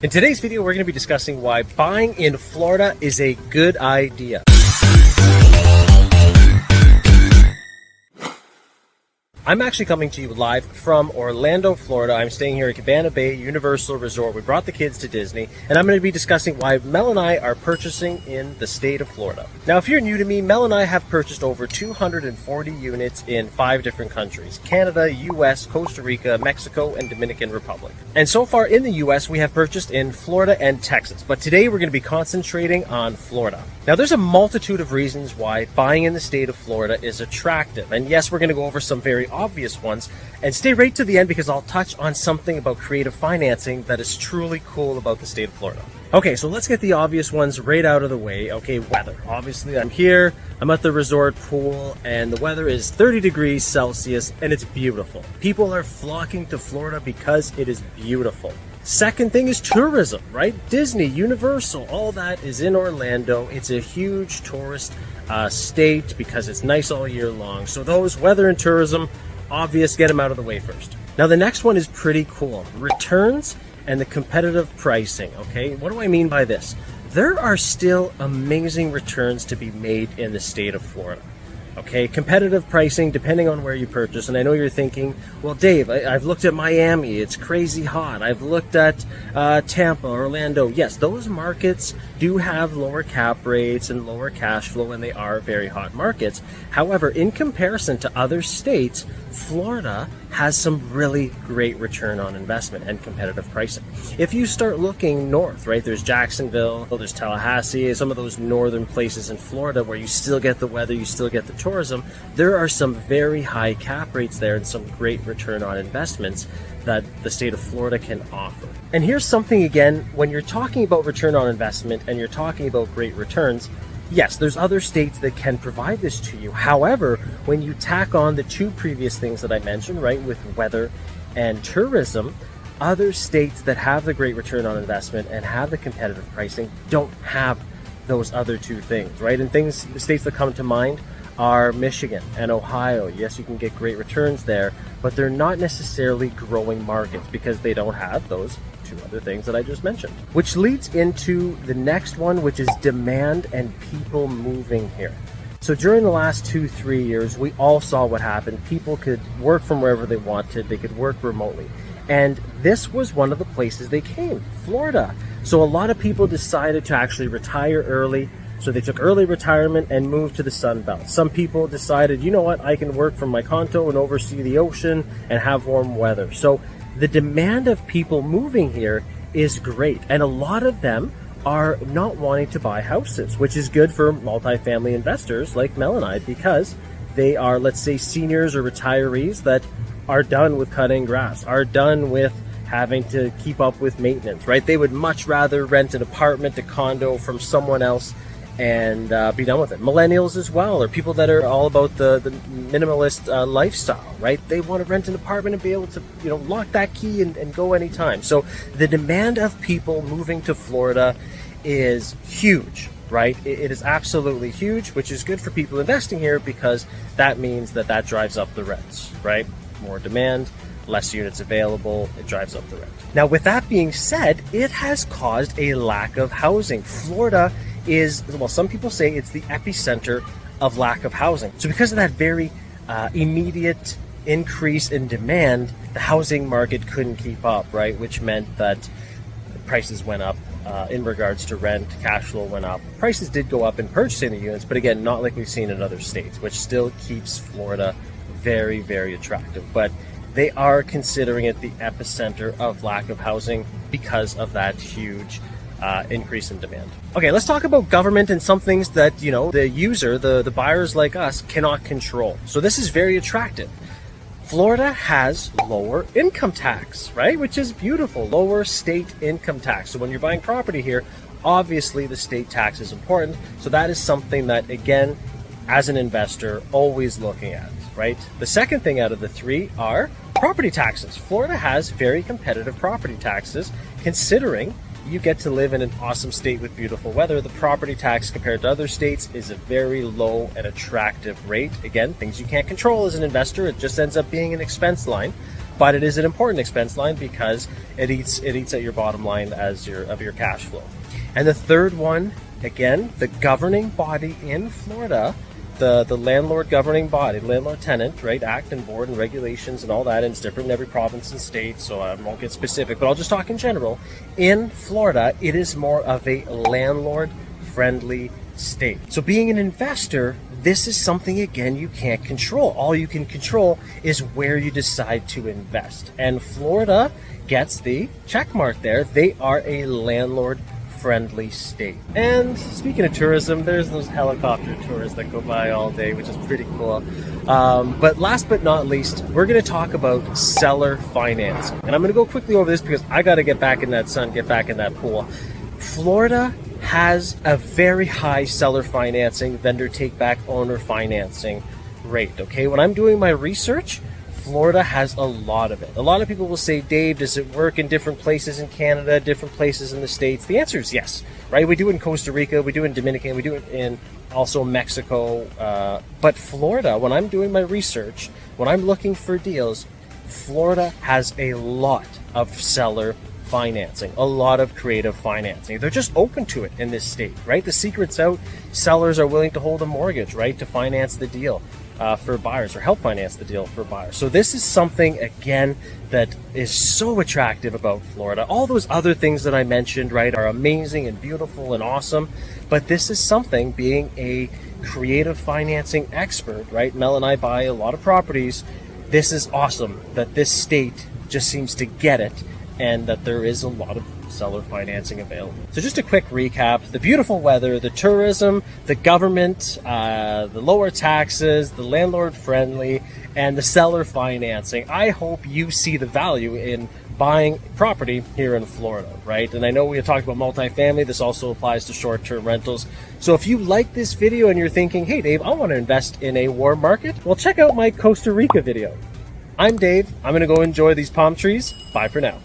In today's video, we're going to be discussing why buying in Florida is a good idea. I'm actually coming to you live from Orlando, Florida. I'm staying here at Cabana Bay Universal Resort. We brought the kids to Disney, and I'm going to be discussing why Mel and I are purchasing in the state of Florida. Now, if you're new to me, Mel and I have purchased over 240 units in five different countries Canada, US, Costa Rica, Mexico, and Dominican Republic. And so far in the US, we have purchased in Florida and Texas, but today we're going to be concentrating on Florida. Now, there's a multitude of reasons why buying in the state of Florida is attractive. And yes, we're going to go over some very obvious ones. And stay right to the end because I'll touch on something about creative financing that is truly cool about the state of Florida. Okay, so let's get the obvious ones right out of the way. Okay, weather. Obviously, I'm here, I'm at the resort pool, and the weather is 30 degrees Celsius, and it's beautiful. People are flocking to Florida because it is beautiful. Second thing is tourism, right? Disney, Universal, all that is in Orlando. It's a huge tourist uh, state because it's nice all year long. So, those weather and tourism, obvious, get them out of the way first. Now, the next one is pretty cool returns and the competitive pricing. Okay, what do I mean by this? There are still amazing returns to be made in the state of Florida. Okay, competitive pricing depending on where you purchase. And I know you're thinking, well, Dave, I, have looked at Miami, it's crazy hot. I've looked at uh, Tampa, Orlando. Yes, those markets do have lower cap rates and lower cash flow, and they are very hot markets. However, in comparison to other states, Florida has some really great return on investment and competitive pricing. If you start looking north, right, there's Jacksonville, there's Tallahassee, some of those northern places in Florida where you still get the weather, you still get the tourism, there are some very high cap rates there and some great return on investments that the state of Florida can offer. And here's something again when you're talking about return on investment and you're talking about great returns, yes, there's other states that can provide this to you. However, when you tack on the two previous things that I mentioned, right, with weather and tourism, other states that have the great return on investment and have the competitive pricing don't have those other two things, right? And things, states that come to mind are Michigan and Ohio. Yes, you can get great returns there, but they're not necessarily growing markets because they don't have those two other things that I just mentioned. Which leads into the next one, which is demand and people moving here. So during the last two, three years, we all saw what happened. People could work from wherever they wanted, they could work remotely. And this was one of the places they came, Florida. So a lot of people decided to actually retire early. So they took early retirement and moved to the Sun Belt. Some people decided, you know what, I can work from my condo and oversee the ocean and have warm weather. So the demand of people moving here is great. And a lot of them are not wanting to buy houses, which is good for multifamily investors like Mel and I because they are, let's say, seniors or retirees that are done with cutting grass, are done with having to keep up with maintenance, right? They would much rather rent an apartment, a condo from someone else and uh, be done with it. Millennials as well, or people that are all about the, the minimalist uh, lifestyle, right? They want to rent an apartment and be able to, you know, lock that key and, and go anytime. So the demand of people moving to Florida is huge, right? It, it is absolutely huge, which is good for people investing here because that means that that drives up the rents, right? More demand, less units available, it drives up the rent. Now, with that being said, it has caused a lack of housing. Florida is, well, some people say it's the epicenter of lack of housing. So, because of that very uh, immediate increase in demand, the housing market couldn't keep up, right? Which meant that prices went up uh, in regards to rent, cash flow went up. Prices did go up in purchasing the units, but again, not like we've seen in other states, which still keeps Florida very, very attractive. But they are considering it the epicenter of lack of housing because of that huge uh, increase in demand. Okay, let's talk about government and some things that, you know, the user, the, the buyers like us, cannot control. So this is very attractive. Florida has lower income tax, right? Which is beautiful. Lower state income tax. So when you're buying property here, obviously the state tax is important. So that is something that, again, as an investor, always looking at, right? The second thing out of the three are property taxes. Florida has very competitive property taxes considering you get to live in an awesome state with beautiful weather. The property tax compared to other states is a very low and attractive rate. Again, things you can't control as an investor, it just ends up being an expense line. but it is an important expense line because it eats it eats at your bottom line as your of your cash flow. And the third one, again, the governing body in Florida, the the landlord governing body, landlord tenant, right, act and board and regulations and all that, and it's different in every province and state, so I won't get specific, but I'll just talk in general. In Florida, it is more of a landlord friendly state. So being an investor, this is something again you can't control. All you can control is where you decide to invest. And Florida gets the check mark there. They are a landlord friendly state. And speaking of tourism, there's those helicopter tours that go by all day, which is pretty cool. Um, but last but not least, we're going to talk about seller finance. And I'm going to go quickly over this because I got to get back in that sun, get back in that pool. Florida has a very high seller financing, vendor take back owner financing rate. Okay, when I'm doing my research, Florida has a lot of it. A lot of people will say, Dave, does it work in different places in Canada, different places in the States? The answer is yes, right? We do in Costa Rica, we do in Dominican, we do it in also Mexico. Uh, but Florida, when I'm doing my research, when I'm looking for deals, Florida has a lot of seller financing, a lot of creative financing. They're just open to it in this state, right? The secret's out. Sellers are willing to hold a mortgage, right, to finance the deal. Uh, for buyers or help finance the deal for buyers. So this is something again that is so attractive about Florida. All those other things that I mentioned, right, are amazing and beautiful and awesome, but this is something being a creative financing expert, right? Mel and I buy a lot of properties. This is awesome that this state just seems to get it and that there is a lot of seller financing available. So, just a quick recap the beautiful weather, the tourism, the government, uh, the lower taxes, the landlord friendly, and the seller financing. I hope you see the value in buying property here in Florida, right? And I know we talked about multifamily. This also applies to short term rentals. So if you like this video and you're thinking, hey, Dave, I want to invest in a warm market, well, check out my Costa Rica video. I'm Dave. I'm going to go enjoy these palm trees. Bye for now.